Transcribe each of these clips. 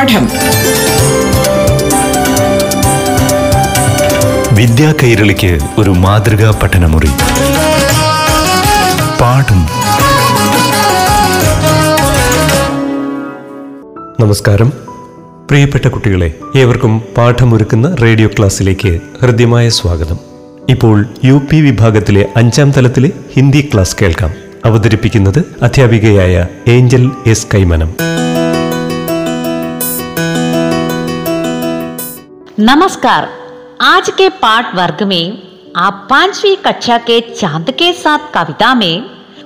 പാഠം. വിദ്യാ കൈരളിക്ക് ഒരു മാതൃകാ പഠനമുറി. പാഠം. നമസ്കാരം. പ്രിയപ്പെട്ട കുട്ടികളെ ഏവർക്കും പാഠമൊരുക്കുന്ന റേഡിയോ ക്ലാസ്സിലേക്ക് ഹൃദ്യമായ സ്വാഗതം. ഇപ്പോൾ യു പി വിഭാഗത്തിലെ അഞ്ചാം തലത്തിലെ ഹിന്ദി ക്ലാസ് കേൾക്കാം. അവതരിപ്പിക്കുന്നത് അധ്യാപികയായ ഏഞ്ചൽ എസ് കൈമനം. नमस्कार आज के पाठ वर्ग में आप पांचवी कक्षा के चांद के साथ कविता में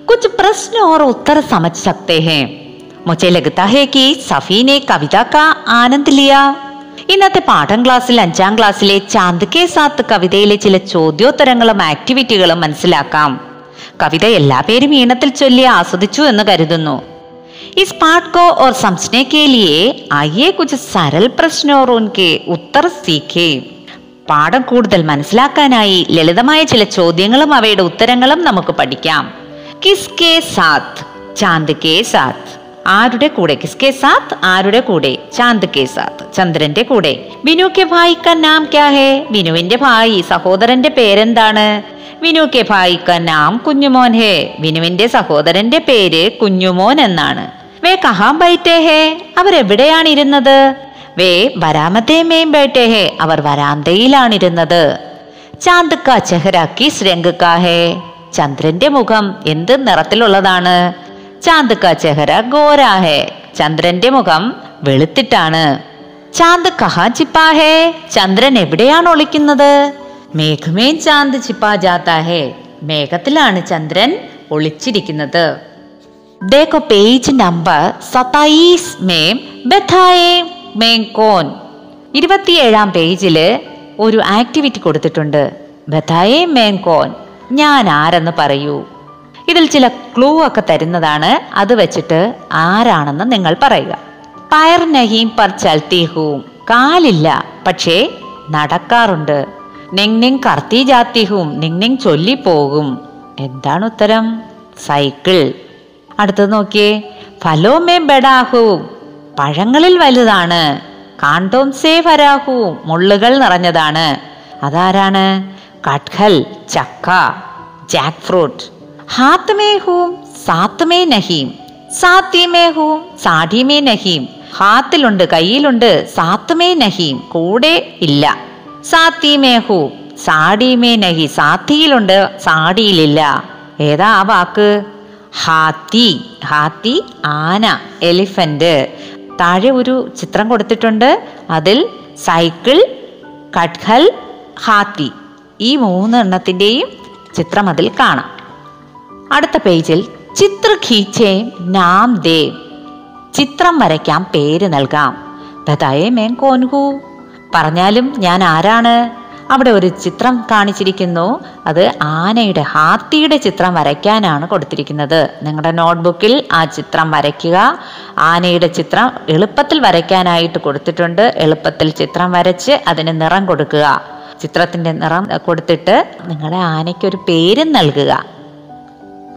कुछ प्रश्न और उत्तर समझ सकते हैं मुझे लगता है कि सफी ने कविता का आनंद लिया ഇന്നത്തെ പാഠം ക്ലാസ്സിൽ അഞ്ചാം ക്ലാസ്സിലെ ചാന്ദ് കെ സാത്ത് കവിതയിലെ ചില ചോദ്യോത്തരങ്ങളും ആക്ടിവിറ്റികളും മനസ്സിലാക്കാം കവിത എല്ലാ പേരും ഈണത്തിൽ ചൊല്ലി ആസ്വദിച്ചു എന്ന് കരുതുന്നു इस पाठ को और समझने के लिए आइए कुछ सरल प्रश्न और उनके उत्तर सीखे പാഠം കൂടുതൽ മനസ്സിലാക്കാനായി ലളിതമായ ചില ചോദ്യങ്ങളും അവയുടെ ഉത്തരങ്ങളും നമുക്ക് പഠിക്കാം കിസ്കെ സാത്ത് ചാന്ദ് കെ സാത്ത് ആരുടെ കൂടെ കിസ്കെ സാത്ത് ആരുടെ കൂടെ ചാന്ദ് കെ സാത്ത് ചന്ദ്രന്റെ കൂടെ വിനു കെ ഭായി ക നാം ക്യാ ഹേ വിനുവിന്റെ ഭായി സഹോദരന്റെ പേരെന്താണ് വിനു കെ ഭായി ക നാം കുഞ്ഞുമോൻ ഹേ വിനുവിന്റെ സഹോദരന്റെ പേര് കുഞ്ഞുമോൻ എന്നാണ് വേ കഹാം ബൈറ്റേ ഹേ അവരെവിടെയാണ് ഇരുന്നത് വേ വരാമത്തെ മേം ബൈറ്റേ ഹേ അവർ വരാന്തയിലാണിരുന്നത്. ചാന്ദ് കാ ചെഹര കിസ് രംഗ് കാ ഹേ ചന്ദ്രന്റെ മുഖം എന്ത് നിറത്തിലുള്ളതാണ്? ചാന്ദ് ചെഹര ഗോരാ ഹേ ചന്ദ്രന്റെ മുഖം വെളുത്തിട്ടാണ്. ചാന്ദ് കഹാ ചിപ്പാ ഹേ ചന്ദ്രൻ എവിടെയാണ് ഒളിക്കുന്നത്? മേഘമേ ചാന്ദ് ചിപ്പാ ജാത്താ ഹേ മേഘത്തിലാണ് ചന്ദ്രൻ ഒളിച്ചിരിക്കുന്നത്. देखो पेज नंबर സത്തായിസ് में ബഥായേ मैं कौन ഇരുപത്തിയേഴാം പേജിൽ ഒരു ആക്ടിവിറ്റി കൊടുത്തിട്ടുണ്ട്. ബഥായേ മേം കോൻ. ഞാൻ ആരെന്ന് പറയൂ. ഇതിൽ ചില ക്ലൂ ഒക്കെ തരുന്നതാണ്. അത് വെച്ചിട്ട് ആരാണെന്ന് നിങ്ങൾ പറയുക. പയർ നഹീം പർ ചൽത്തി കാലില്ല പക്ഷേ നടക്കാറുണ്ട്. നിങ് നിങ് കർത്തി ജാത്തി ഹൂം നിങ് ചൊല്ലി പോകും. എന്താണ് ഉത്തരം? സൈക്കിൾ. അടുത്തത് നോക്കിയേ. ഫലോമേ ബഡാഹുവും പഴങ്ങളിൽ വലുതാണ്. കാണ്ടോം സേ ഫരാഹു മുള്ളുകൾ നിറഞ്ഞതാണ്. അതാരാണ്? കട്ഹൽ ചക്ക ജാക്ക് ഫ്രൂട്ട് ഹാത്മേ ഹൂം സാത്മേ നഹീം. സാത്തി സാഠിമേ ഹൂം സാഠിമേ നഹീം. ഹാത്തിലുണ്ട് കയ്യിലുണ്ട് സാത്മേ നഹീം. കൂടെ ഇല്ല. സാത്തി ഹൂം ഹൂ സാഡി മേ നഹി. സാത്തിയിലുണ്ട് സാഡിയിലില്ല ഏതാ ആ വാക്ക്? ഹാത്തി ഹാത്തി ആന എലിഫന്റ്. താഴെ ഒരു ചിത്രം കൊടുത്തിട്ടുണ്ട്. അതിൽ സൈക്കിൾ കട്ഹൽ ഹാത്തി. ഈ മൂന്നെണ്ണത്തിന്റെയും ചിത്രം അതിൽ കാണാം. അടുത്ത പേജിൽ ചിത്ര ഖീച്ചേ നാം ദേ. ചിത്രം വരയ്ക്കാം പേര് നൽകാം. ബതായേ മേൻ കോൻഹു. പറഞ്ഞാലും ഞാൻ ആരാണ്? അവിടെ ഒരു ചിത്രം കാണിച്ചിരിക്കുന്നു. അത് ആനയുടെ ഹാത്തിയുടെ ചിത്രം വരയ്ക്കാനാണ് കൊടുത്തിരിക്കുന്നത്. നിങ്ങളുടെ നോട്ട്ബുക്കിൽ ആ ചിത്രം വരയ്ക്കുക. ആനയുടെ ചിത്രം എളുപ്പത്തിൽ വരയ്ക്കാനായിട്ട് കൊടുത്തിട്ടുണ്ട്. എളുപ്പത്തിൽ ചിത്രം വരച്ച് അതിന് നിറം കൊടുക്കുക. ചിത്രത്തിന്റെ നിറം കൊടുത്തിട്ട് നിങ്ങളുടെ ആനയ്ക്കൊരു പേരും നൽകുക.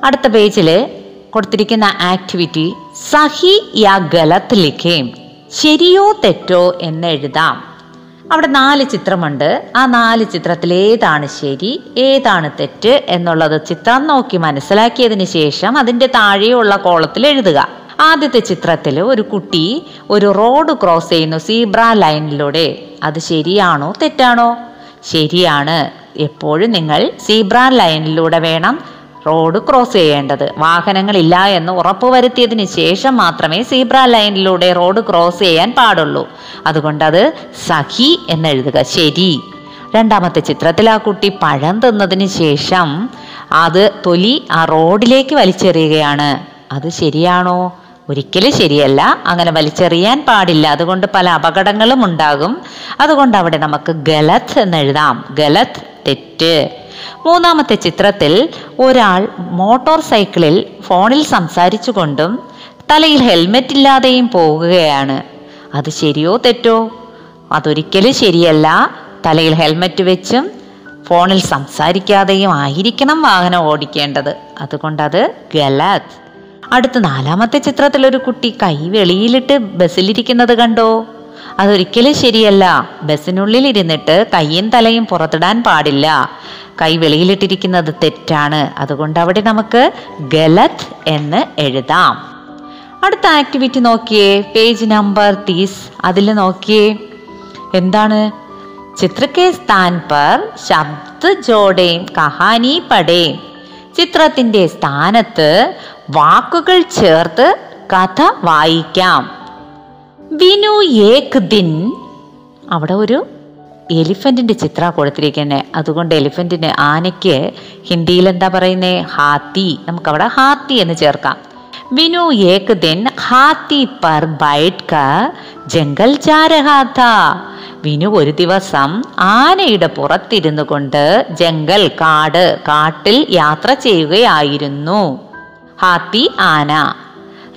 അടുത്ത പേജിൽ കൊടുത്തിരിക്കുന്ന ആക്ടിവിറ്റി സഹി യാ ഗലത്ത് ലിഖേം ശരിയോ തെറ്റോ എന്ന് എഴുതാം. അവിടെ നാല് ചിത്രമുണ്ട്. ആ നാല് ചിത്രത്തിൽ ഏതാണ് ശരി ഏതാണ് തെറ്റ് എന്നുള്ളത് ചിത്രം നോക്കി മനസ്സിലാക്കിയതിന് ശേഷം അതിന്റെ താഴെയുള്ള കോളത്തിൽ എഴുതുക. ആദ്യത്തെ ചിത്രത്തിൽ ഒരു കുട്ടി ഒരു റോഡ് ക്രോസ് ചെയ്യുന്നു സീബ്ര ലൈനിലൂടെ. അത് ശരിയാണോ തെറ്റാണോ? ശരിയാണ്. എപ്പോഴും നിങ്ങൾ സീബ്ര ലൈനിലൂടെ വേണം റോഡ് ക്രോസ് ചെയ്യേണ്ടത്. വാഹനങ്ങളില്ല എന്ന് ഉറപ്പുവരുത്തിയതിനു ശേഷം മാത്രമേ സീബ്ര ലൈനിലൂടെ റോഡ് ക്രോസ് ചെയ്യാൻ പാടുള്ളൂ. അതുകൊണ്ട് അത് സഖി എന്നെഴുതുക. ശരി. രണ്ടാമത്തെ ചിത്രത്തിൽ ആ കുട്ടി പഴം തിന്നതിന് ശേഷം അത് തൊലി ആ റോഡിലേക്ക് വലിച്ചെറിയുകയാണ്. അത് ശരിയാണോ? ഒരിക്കലും ശരിയല്ല. അങ്ങനെ വലിച്ചെറിയാൻ പാടില്ല. അതുകൊണ്ട് പല അപകടങ്ങളും ഉണ്ടാകും. അതുകൊണ്ട് അവിടെ നമുക്ക് ഗലത്ത് എന്നെഴുതാം ഗലത്ത് തെറ്റ്. മൂന്നാമത്തെ ചിത്രത്തിൽ ഒരാൾ മോട്ടോർ സൈക്കിളിൽ ഫോണിൽ സംസാരിച്ചുകൊണ്ടും തലയിൽ ഹെൽമെറ്റ് ഇല്ലാതെയും പോകുകയാണ് അത് ശരിയോ തെറ്റോ? അതൊരിക്കലും ശരിയല്ല. തലയിൽ ഹെൽമെറ്റ് വെച്ചും ഫോണിൽ സംസാരിക്കാതെയും ആയിരിക്കണം വാഹനം ഓടിക്കേണ്ടത്. അതുകൊണ്ട് അത് ഗലാത്ത്. അടുത്ത നാലാമത്തെ ചിത്രത്തിൽ ഒരു കുട്ടി കൈ വെളിയിലിട്ട് ബസ്സിലിരിക്കുന്നത് കണ്ടോ? അതൊരിക്കലും ശരിയല്ല. ബസ്സിനുള്ളിൽ ഇരുന്നിട്ട് കയ്യും തലയും പുറത്തിടാൻ പാടില്ല. കൈ വെളിയിലിട്ടിരിക്കുന്നത് തെറ്റാണ്. അതുകൊണ്ട് അവിടെ നമുക്ക് ഗലത് എന്ന് എഴുതാം. അടുത്ത ആക്ടിവിറ്റി നോക്കിയേ. പേജ് നമ്പർ തീസ്. അതിൽ നോക്കിയേ. എന്താണ്? ചിത്രക്കേ സ്ഥാൻ പർ ശബ്ദ ജോഡേം കഹാനി പടേം. ചിത്രത്തിന്റെ സ്ഥാനത്ത് വാക്കുകൾ ചേർത്ത് കഥ വായിക്കാം. വിനു ഏക് ദിൻ. അവിടെ ഒരു എലിഫന്റിന്റെ ചിത്ര കൊടുത്തിരിക്കുന്നത് അതുകൊണ്ട് എലിഫന്റിന് ആനയ്ക്ക് ഹിന്ദിയിൽ എന്താ പറയുന്നത് ഹാത്തി. നമുക്കവിടെ ഹാത്തി എന്ന് ചേർക്കാം. വിനു ഏക് ദിൻ ഹാത്തി പർ ബൈറ്റ് ക ജംഗൽ ചാരഹാത്ത വിനു ഒരു ദിവസം ആനയുടെ പുറത്തിരുന്നു കൊണ്ട് ജംഗൽ കാട് കാട്ടിൽ യാത്ര ചെയ്യുകയായിരുന്നു. ഹാത്തി ആന.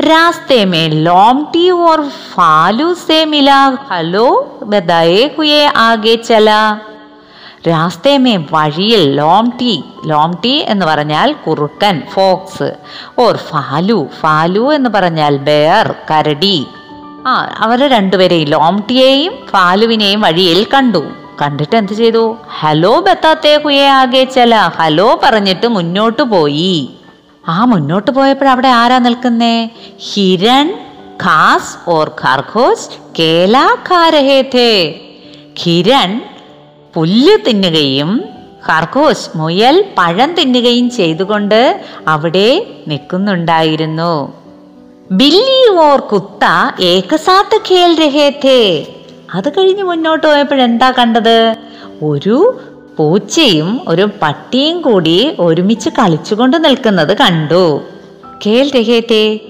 रास्ते में लोमटी और फालू से मिला हलो बदाए हुए आगे चला രാസ്തേ മേ വഴിയിൽ ലോംടി ലോംടി എന്ന് പറഞ്ഞാൽ കുറുക്കൻ ഫോക്സ് ഓർ ഫാലു ഫാലു എന്ന് പറഞ്ഞാൽ ബെയർ കരടി ആ അവരെ രണ്ടുപേരെയും ലോംടിയെയും ഫാലുവിനെയും വഴിയിൽ കണ്ടു കണ്ടിട്ട് എന്ത് ചെയ്തു ഹലോ ബത്താത്തേ കുയെ ആകെ ചല ഹലോ പറഞ്ഞിട്ട് മുന്നോട്ട് പോയി ആ മുന്നോട്ട് പോയപ്പോൾ അവിടെ ആരാ നിൽക്കുന്നേ? ഹിരൺ ഖാസ് ഓർ ഖർഘോസ് കേല ഹിരൺ പുല്ല് തിന്നുകയും ഖർഘോസ് മുയൽ പഴം തിന്നുകയും ചെയ്തുകൊണ്ട് അവിടെ നിൽക്കുന്നുണ്ടായിരുന്നു. ബില്ലി ഓർ കുത്ത ഏകസാത്ത് ഖേൽ രഹേ അത് കഴിഞ്ഞ് മുന്നോട്ട് പോയപ്പോഴെന്താ കണ്ടത്? ഒരു പൂച്ചയും ഒരു പട്ടിയും കൂടി ഒരുമിച്ച് കളിച്ചുകൊണ്ട് നിൽക്കുന്നത് കണ്ടു. കേൽ രഹേത്തെ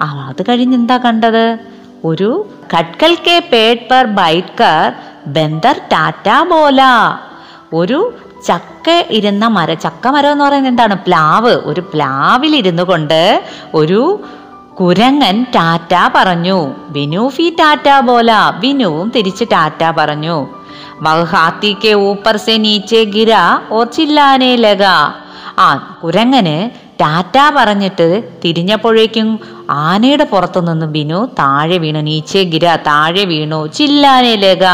ആ അത് കഴിഞ്ഞ് എന്താ കണ്ടത്? ഒരു കട്കൽ കെ പേഡ് പെർ ബൈറ്റ് ബന്ദർ ടാറ്റ ബോല ഒരു ചക്ക ഇരുന്ന മര ചക്ക മരം എന്ന് പറയുന്നത് എന്താണ്? പ്ലാവ്. ഒരു പ്ലാവിൽ ഇരുന്നു കൊണ്ട് ഒരു കുരങ്ങൻ ടാറ്റ പറഞ്ഞു. ബിനു ഫി ടാറ്റ ബോല ബിനുവും തിരിച്ച് ടാറ്റ പറഞ്ഞു. വഹ് ഹാത്തി കെ ഊപ്പർ സെ നീച്ചെ ഗിര ഓർ ചില്ലാനെ ലഗ. ആ കുരങ്ങന് ടാറ്റ പറഞ്ഞിട്ട് തിരിഞ്ഞപ്പോഴേക്കും ആനയുടെ പുറത്തുനിന്ന് ബിനു താഴെ വീണു. നീച്ചെ ഗിര താഴെ വീണു. ചില്ലാനെ ലഗ.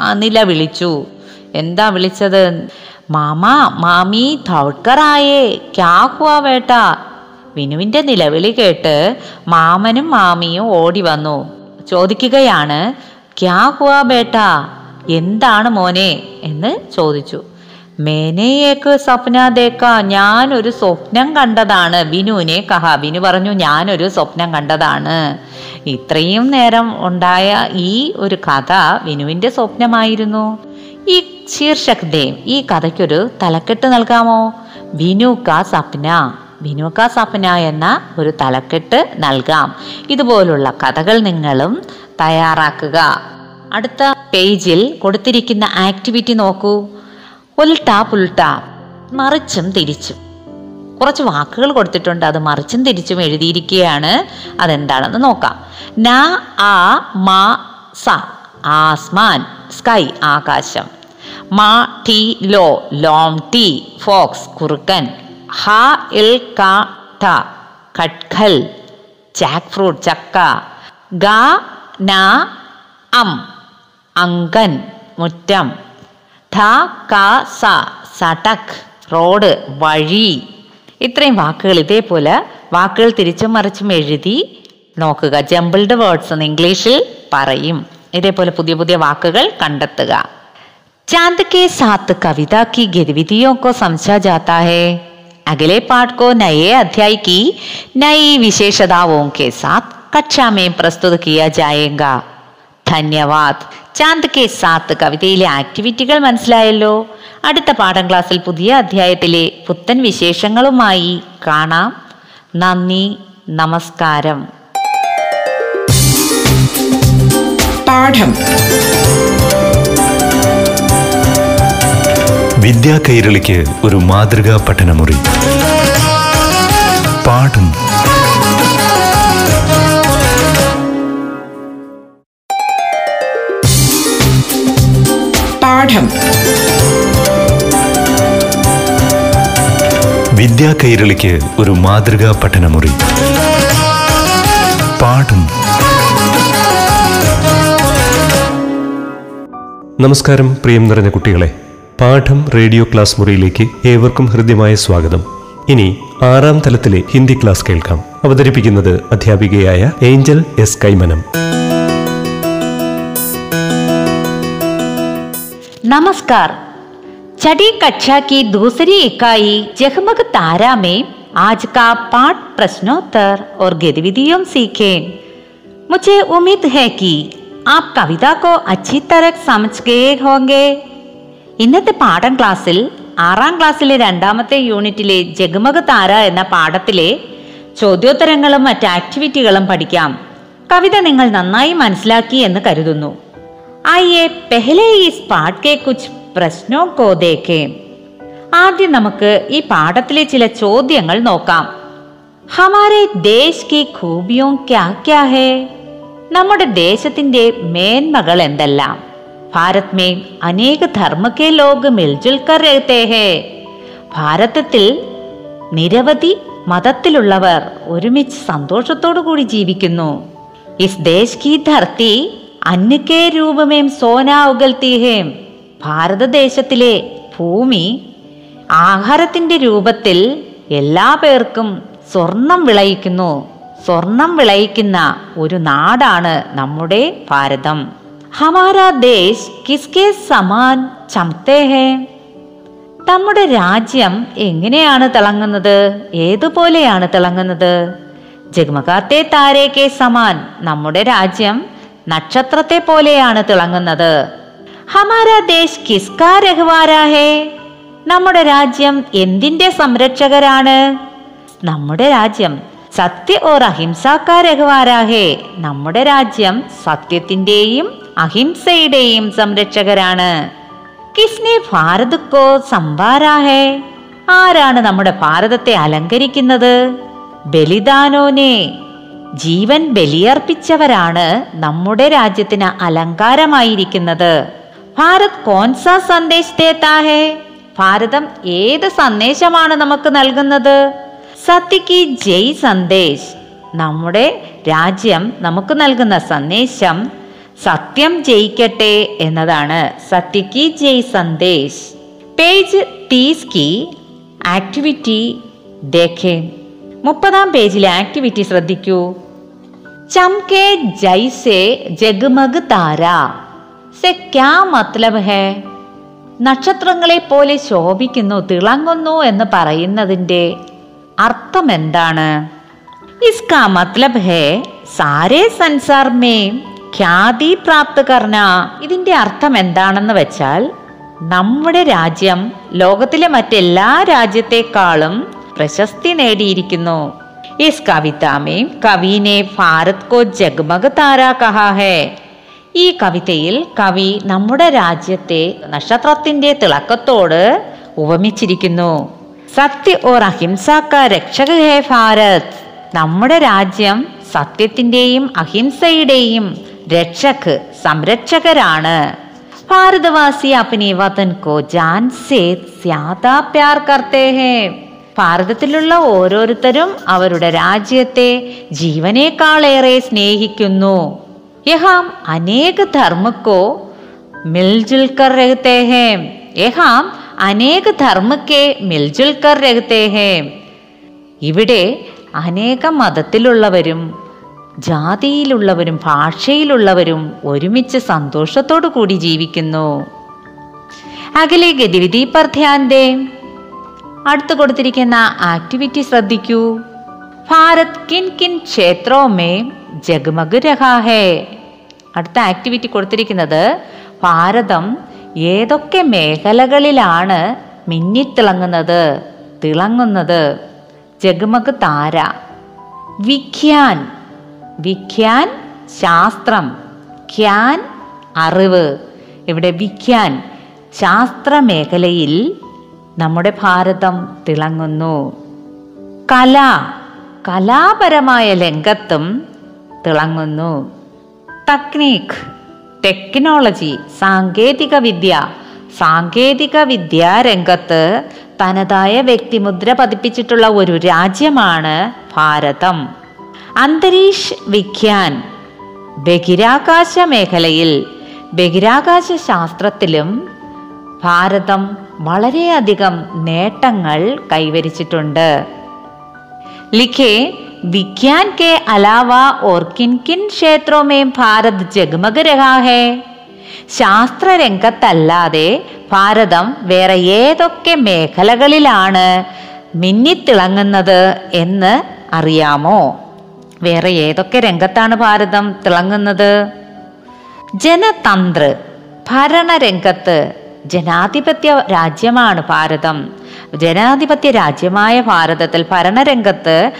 ആ നില വിളിച്ചു. എന്താ വിളിച്ചത്? മാമ മാമി തൗക്കറായേ ക്യാ വേട്ട. വിനുവിന്റെ നിലവിളി കേട്ട് മാമനും മാമിയും ഓടി വന്നു. ചോദിക്കുകയാണ് ക്യാ ഹുവാ ബേട്ട എന്താണ് മോനെ എന്ന് ചോദിച്ചു. മേനയേക്ക് സ്വപ്ന ഞാൻ ഒരു സ്വപ്നം കണ്ടതാണ്. വിനുവിനെ കഹ വിനു പറഞ്ഞു ഞാനൊരു സ്വപ്നം കണ്ടതാണ്. ഇത്രയും നേരം ഉണ്ടായ ഈ ഒരു കഥ വിനുവിന്റെ സ്വപ്നമായിരുന്നു. ഈ ശീർഷക് ദേവ് ഈ കഥയ്ക്കൊരു തലക്കെട്ട് നൽകാമോ? വിനു കാ സ്വപ്ന വിനു കാ സപ്ന എന്ന ഒരു തലക്കെട്ട് നൽകാം. ഇതുപോലുള്ള കഥകൾ നിങ്ങളും തയ്യാറാക്കുക. അടുത്ത പേജിൽ കൊടുത്തിരിക്കുന്ന ആക്ടിവിറ്റി നോക്കൂ. ഉൽട്ടാ പുൽട്ട മറിച്ചും തിരിച്ചും. കുറച്ച് വാക്കുകൾ കൊടുത്തിട്ടുണ്ട് അത് മറിച്ചും തിരിച്ചും എഴുതിയിരിക്കുകയാണ്. അതെന്താണെന്ന് നോക്കാം. ന ആ മാ സ ആസ്മാൻ സ്കൈ ആകാശം. മാ ടി ലോ ലോങ് ടി ഫോക്സ് കുറുക്കൻ. ഹ ഇൽ ക ട കട്ഖൽ ജാക്ക് ഫ്രൂട്ട് ചക്ക. ഗ ന അം. അങ്കൻ മുറ്റം ധ ക സ സടക് റോഡ് വഴി ഇത്രയും വാക്കുകൾ ഇതേപോലെ വാക്കുകൾ തിരിച്ചും മറിച്ചും എഴുതി നോക്കുക ജമ്പിൾഡ് വേർഡ്സ് എന്ന് ഇംഗ്ലീഷിൽ പറയും ഇതേപോലെ പുതിയ പുതിയ വാക്കുകൾ കണ്ടെത്തുക चांद के साथ कविता की गतिविधियों को समझा जाता है अगले पाठ को नए अध्याय की नई विशेषताओं के साथ कक्षा में प्रस्तुत किया जाएगा ധന്യവാദ്. ചാന്ദ് കെ സാത്ത് കവിതയിലെ ആക്ടിവിറ്റികൾ മനസ്സിലായല്ലോ. അടുത്ത പാഠം ക്ലാസ്സിൽ പുതിയ അധ്യായത്തിലെ പുത്തൻ വിശേഷങ്ങളുമായി കാണാം. നന്ദി നമസ്കാരം. പാഠം. വിദ്യാ കൈരളിക്ക് ഒരു മാതൃകാ പഠനമുറി. പാഠം. പാഠം വിദ്യാ കൈരളിക്ക് ഒരു മാതൃകാ പഠനമുറി. പാഠം. നമസ്കാരം പ്രിയം നിറഞ്ഞ കുട്ടികളെ. പാഠം റേഡിയോ ക്ലാസ് മുറിയിലേക്ക് ഏവർക്കും ഹൃദ്യമായ സ്വാഗതം. ഇനി ആറാം തലത്തിലെ ഹിന്ദി ക്ലാസ് കേൾക്കാം. അവതരിപ്പിക്കുന്നത് അധ്യാപികയായ ഏഞ്ചൽ എസ് കൈമനം. नमस्कार छठी कक्षा की दूसरी इकाई जगमग तारा में आज का पाठ प्रश्नोत्तर और गतिविधियों सीखे मुझे उम्मीद है कि आप कविता को अच्छी तरह समझ गए होंगे ഇന്നത്തെ പാഠം ക്ലാസ്സിൽ ആറാം ക്ലാസ്സിലെ രണ്ടാമത്തെ യൂണിറ്റിലെ ജഗമഗ് താര എന്ന പാഠത്തിലെ ചോദ്യോത്തരങ്ങളും മറ്റ് ആക്ടിവിറ്റികളും പഠിക്കാം കവിത നിങ്ങൾ നന്നായി മനസ്സിലാക്കി എന്ന് കരുതുന്നു ആയിയെ പെഹലെ ഈസ് പാട്ട് കെ കുച്ച് പ്രശ്നോ കോ ദേഖേ. ആദ്യം നമുക്ക് ഈ പാഠത്തിലെ ചില ചോദ്യങ്ങൾ നോക്കാം. ഹമാരെ ദേശ് കി ഖൂബിയോ ക്യാ ക്യാ ഹേ? നമ്മുടെ ദേശത്തിന്റെ മേന്മകൾ എന്തെല്ലാം? ഭാരത് മേ അനേക ധർമ്മക്കെ ലോക മിൽജുൽ കർ ഹേ. ഭാരതത്തിൽ നിരവധി മതത്തിലുള്ളവർ ഒരുമിച്ച് സന്തോഷത്തോടു കൂടി ജീവിക്കുന്നു. ഇസ് ദേശ് കി ധർത്തി അന്നക്കെ രൂപമേം സോനാ ഉഗൽത്തി ഹേം ഭാരതദേശത്തിലെ ഭൂമി ആഹാരത്തിന്റെ രൂപത്തിൽ എല്ലാ പേർക്കും സ്വർണം വിളയിക്കുന്നു. സ്വർണം വിളയിക്കുന്ന ഒരു നാടാണ് നമ്മുടെ ഭാരതം. ഹമാരാ ദേശ് കിസ്കെ സമാൻ ചമത്തെ ഹേ. നമ്മുടെ രാജ്യം എങ്ങനെയാണ് തിളങ്ങുന്നത്? ഏതുപോലെയാണ് തിളങ്ങുന്നത്? ജഗ്മകാത്തെ താരേക്കെ സമാൻ നമ്മുടെ രാജ്യം നക്ഷത്രത്തെ പോലെയാണ് തിളങ്ങുന്നത്. ഹമാരാ ദേശ് നമ്മുടെ രാജ്യം എന്തിന്റെ സംരക്ഷകരാണ്? നമ്മുടെ രാജ്യം സത്യ ഓർ അഹിംസാക്കാ രഹ്വാരാ നമ്മുടെ രാജ്യം സത്യത്തിന്റെയും അഹിംസയുടെയും സംരക്ഷകരാണ്. കിസ്നെ ഭാരത് കോ സംഭാരാ ഹേ ആരാണ് നമ്മുടെ ഭാരതത്തെ അലങ്കരിക്കുന്നത്? ബലിദാനോനെ. ജീവൻ ബലിയർപ്പിച്ചവരാണ് നമ്മുടെ രാജ്യത്തിന് അലങ്കാരമായിരിക്കുന്നത്. ഭാരത് കോൺസ സന്ദേശ് ദേത്താ ഹേ ഭാരതം ഏത് സന്ദേശമാണ് നമുക്ക് നൽകുന്നത്? സത്യക്ക് ജയ് സന്ദേശ്. നമ്മുടെ രാജ്യം നമുക്ക് നൽകുന്ന സന്ദേശം സത്യം ജയിക്കട്ടെ എന്നതാണ്. സത്യക്ക് ജയ് സന്ദേശ്. പേജ് തീസ് കി ആക്ടിവിറ്റി. ദേഖേ. മുപ്പതാം പേജിലെ ആക്ടിവിറ്റി ശ്രദ്ധിക്കൂ. ചംകെ जैसे ജഗ്മഗ് താര. സെ ക്യാ മത്ലബ് ഹേ? നക്ഷത്രങ്ങളെ പോലെ ശോഭിക്കുന്നു തിളങ്ങുന്നു എന്ന് പറയുന്നതിന്റെ അർത്ഥം എന്താണ്? ഇസ്കാ മത്ലബ് ഹേ? സാരേ സൻസാർ മേ ഖ്യാതി പ്രാപ്ത് കർണ. ഇതിന്റെ അർത്ഥം എന്താണെന്ന് വെച്ചാൽ നമ്മുടെ രാജ്യം ലോകത്തിലെ മറ്റെല്ലാ രാജ്യത്തെക്കാളും പ്രശസ്തി നേടിയിരിക്കുന്നു. ഇസ് कवि ने भारत को जगमग तारा कहा है। ഈ കവിതയിൽ കവി നമ്മുടെ രാജ്യത്തെ നക്ഷത്രത്തിന്റെ തിളക്കത്തോട് ഉപമിച്ചിരിക്കുന്നു. സത്യ ഓർ അഹിംസാക്ക രക്ഷക ഹേ ഭാരത്. നമ്മുടെ രാജ്യം സത്യത്തിന്റെയും അഹിംസയുടെയും രക്ഷക് സംരക്ഷകരാണ്. ഭാരതവാസി അപ്പനെ വതൻ കോ ജാൻ സേ സ്യാതാ പ്യാർ കർത്തേ ഹേ. ഭാരതത്തിലുള്ള ഓരോരുത്തരും അവരുടെ രാജ്യത്തെ ജീവനേക്കാളേറെ സ്നേഹിക്കുന്നു. യഹാം അനേക ധർമ്മക്കോ മിൽജുൽ കർ രഹത്തെ ഹേ യഹാം അനേക ധർമ്മക്കെ മിൽജുൽ കർ രഹത്തെ ഹേ ഇവിടെ അനേക മതത്തിലുള്ളവരും ജാതിയിലുള്ളവരും ഭാഷയിലുള്ളവരും ഒരുമിച്ച് സന്തോഷത്തോടു കൂടി ജീവിക്കുന്നു. അകലെ ഗതിവിധി പർ ധ്യാൻ ദേ അടുത്ത് കൊടുത്തിരിക്കുന്ന ആക്ടിവിറ്റി ശ്രദ്ധിക്കൂ. ഭാരത് കിൻ കിൻ ക്ഷേത്രോ മേ ജഗ്മഗ് രഹാ ഹേ. അടുത്ത ആക്ടിവിറ്റി കൊടുത്തിരിക്കുന്നത് ഭാരതം ഏതൊക്കെ മേഖലകളിലാണ് മിന്നിത്തിളങ്ങുന്നത് തിളങ്ങുന്നത്? ജഗ്മഗ് താര വിഖ്യാൻ വിഖ്യാൻ ശാസ്ത്രം ഖ്യാൻ അറിവ്. ഇവിടെ വിഖ്യാൻ ശാസ്ത്ര മേഖലയിൽ നമ്മുടെ ഭാരതം തിളങ്ങുന്നു. കല കലാപരമായ രംഗത്തും തിളങ്ങുന്നു. തക്നീക് ടെക്നോളജി സാങ്കേതിക വിദ്യ സാങ്കേതിക വിദ്യാ രംഗത്ത് തനതായ വ്യക്തിമുദ്ര പതിപ്പിച്ചിട്ടുള്ള ഒരു രാജ്യമാണ് ഭാരതം. അന്തരീഷ് വിഖ്യാൻ ബഹിരാകാശ മേഖലയിൽ ബഹിരാകാശ ശാസ്ത്രത്തിലും ഭാരതം വളരെയധികം നേട്ടങ്ങൾ കൈവരിച്ചിട്ടുണ്ട് लिखे विज्ञान के अलावा और किन किन क्षेत्रों में भारत जगमग रहा है ശാസ്ത്രരംഗത്തല്ലാതെ ഭാരതം വേറെ ഏതൊക്കെ മേഖലകളിലാണ് മിന്നിത്തിളങ്ങുന്നത് എന്ന് അറിയാമോ വേറെ ഏതൊക്കെ രംഗത്താണ് ഭാരതം തിളങ്ങുന്നത് ജനതന്ത്ര ഭരണരംഗത്ത് ജനാധിപത്യ രാജ്യമാണ് ഭാരതം. ജനാധിപത്യ രാജ്യമായ ഭാരതത്തിൽ ഭരണരംഗത്ത്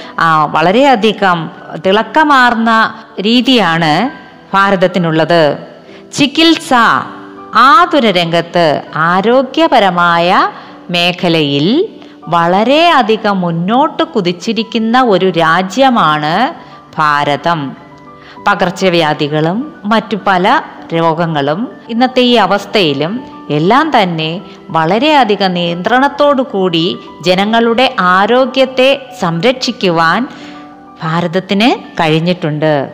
വളരെയധികം തിളക്കമാർന്ന രീതിയാണ് ഭാരതത്തിനുള്ളത്. ചികിത്സ ആതുര രംഗത്ത് ആരോഗ്യപരമായ മേഖലയിൽ വളരെയധികം മുന്നോട്ട് കുതിച്ചിരിക്കുന്ന ഒരു രാജ്യമാണ് ഭാരതം. പകർച്ചവ്യാധികളും മറ്റു പല രോഗങ്ങളും ഇന്നത്തെ ഈ അവസ്ഥയിലും എല്ലാം തന്നെ വളരെയധികം നിയന്ത്രണത്തോടു കൂടി ജനങ്ങളുടെ ആരോഗ്യത്തെ സംരക്ഷിക്കുവാൻ ഭാരതത്തിന് കഴിഞ്ഞിട്ടുണ്ട്.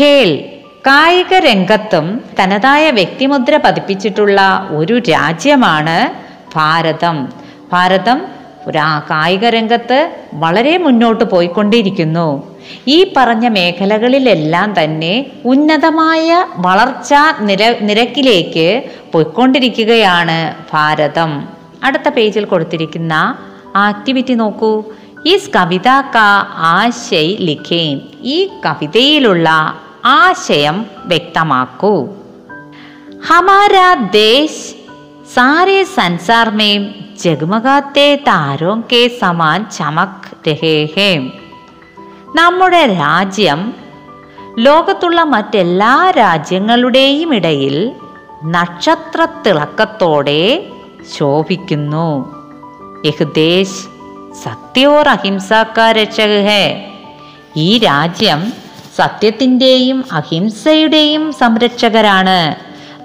ഖേൽ കായിക രംഗത്തും തനതായ വ്യക്തിമുദ്ര പതിപ്പിച്ചിട്ടുള്ള ഒരു രാജ്യമാണ് ഭാരതം. ഭാരതം ഒരാ കായിക രംഗത്ത് വളരെ മുന്നോട്ട് പോയിക്കൊണ്ടിരിക്കുന്നു. ഈ പറഞ്ഞ മേഖലകളിലെല്ലാം തന്നെ ഉന്നതമായ വളർച്ചാ നിര നിരക്കിലേക്ക് പോയിക്കൊണ്ടിരിക്കുകയാണ് ഭാരതം. അടുത്ത പേജിൽ കൊടുത്തിരിക്കുന്ന ആക്ടിവിറ്റി നോക്കൂ. ഈ കവിത കാ ആശയ് ലിഖേൻ ഈ കവിതയിലുള്ള ആശയം വ്യക്തമാക്കൂ. ഹമാരാ ദേശ് സാരേ സൻസാർമേം ജഗമഗാത്തെ താരോം കെ സമാൻ ചമക് രഹേഹേം. നമ്മുടെ രാജ്യം ലോകത്തുള്ള മറ്റെല്ലാ രാജ്യങ്ങളുടെയും ഇടയിൽ നക്ഷത്ര തിളക്കത്തോടെ ശോഭിക്കുന്നു. യഹ് സത്യോ സത്യോർ അഹിംസാക്കാ ഈ രാജ്യം സത്യത്തിന്റെയും അഹിംസയുടെയും സംരക്ഷകരാണ്.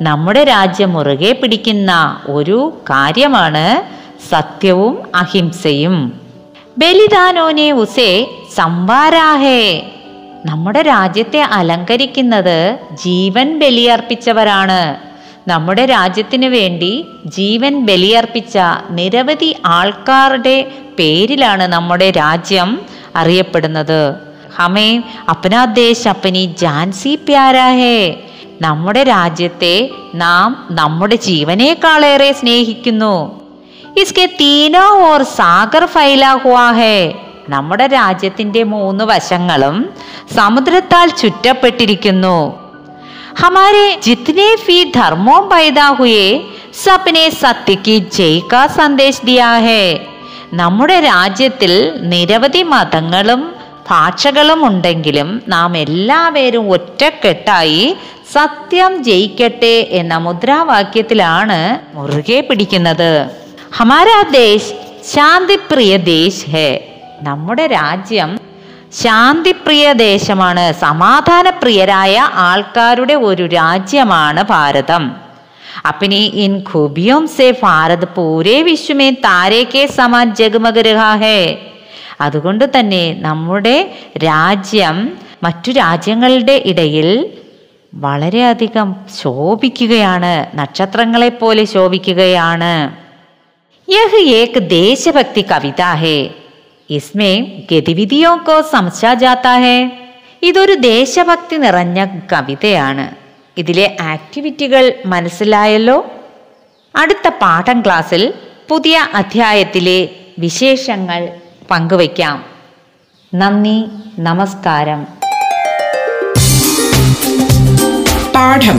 നമ്മുടെ രാജ്യം മുറുകെ പിടിക്കുന്ന ഒരു കാര്യമാണ് സത്യവും അഹിംസയും. ബലിദാനോനെ ഉസേ സംവാരാഹേ. നമ്മുടെ രാജ്യത്തെ അലങ്കരിക്കുന്നത് ജീവൻ ബലിയർപ്പിച്ചവരാണ്. നമ്മുടെ രാജ്യത്തിന് വേണ്ടി ജീവൻ ബലിയർപ്പിച്ച നിരവധി ആൾക്കാരുടെ പേരിലാണ് നമ്മുടെ രാജ്യം അറിയപ്പെടുന്നത്. ഹമേ അപ്നാ ദേശ് അപ്പനി ജാൻസി പ്യാരാഹേ. നമ്മുടെ രാജ്യത്തെ നാം നമ്മുടെ ജീവനേക്കാളേറെ സ്നേഹിക്കുന്നു. ഇസ്കെ തീനോ ഓർ സാഗർ ഫൈലാ നമ്മുടെ രാജ്യത്തിന്റെ മൂന്ന് വശങ്ങളും സമുദ്രത്താൽ ചുറ്റപ്പെട്ടിരിക്കുന്നു. ഹമാരെ ജിത്നെ ഫി ധർമ്മോ പൈതാ സപ്നെ സത്യക്ക് ജയ്ക സന്ദേശ് ദിയാ നമ്മുടെ രാജ്യത്തിൽ നിരവധി മതങ്ങളും ഭാഷകളും ഉണ്ടെങ്കിലും നാം എല്ലാവരും ഒറ്റക്കെട്ടായി സത്യം ജയിക്കട്ടെ എന്ന മുദ്രാവാക്യത്തിലാണ് മുറുകെ പിടിക്കുന്നത്. ഹമാരാ ദേശ് ശാന്തിപ്രിയ ദേശ് ഹേ നമ്മുടെ രാജ്യം ശാന്തിപ്രിയ ദേശമാണ് സമാധാനപ്രിയരായ ആൾക്കാരുടെ ഒരു രാജ്യമാണ് ഭാരതം अपनी इन खूबियों से भारत पूरे विश्व में तारे के समान जगमग रहा है അതുകൊണ്ട് തന്നെ നമ്മുടെ രാജ്യം മറ്റു രാജ്യങ്ങളുടെ ഇടയിൽ വളരെയധികം ശോഭിക്കുകയാണ് നക്ഷത്രങ്ങളെപ്പോലെ ശോഭിക്കുകയാണ് यह एक देशभक्ति कविता है इसमें ഗതിവിധിയോ കോ സമച്ചാ ജാത്താ ഹേ ഇതൊരു ദേശഭക്തി നിറഞ്ഞ കവിതയാണ് ഇതിലെ ആക്ടിവിറ്റികൾ മനസ്സിലായല്ലോ അടുത്ത പാഠം ക്ലാസ്സിൽ പുതിയ അധ്യായത്തിലെ വിശേഷങ്ങൾ പങ്കുവയ്ക്കാം നന്ദി നമസ്കാരം പാഠം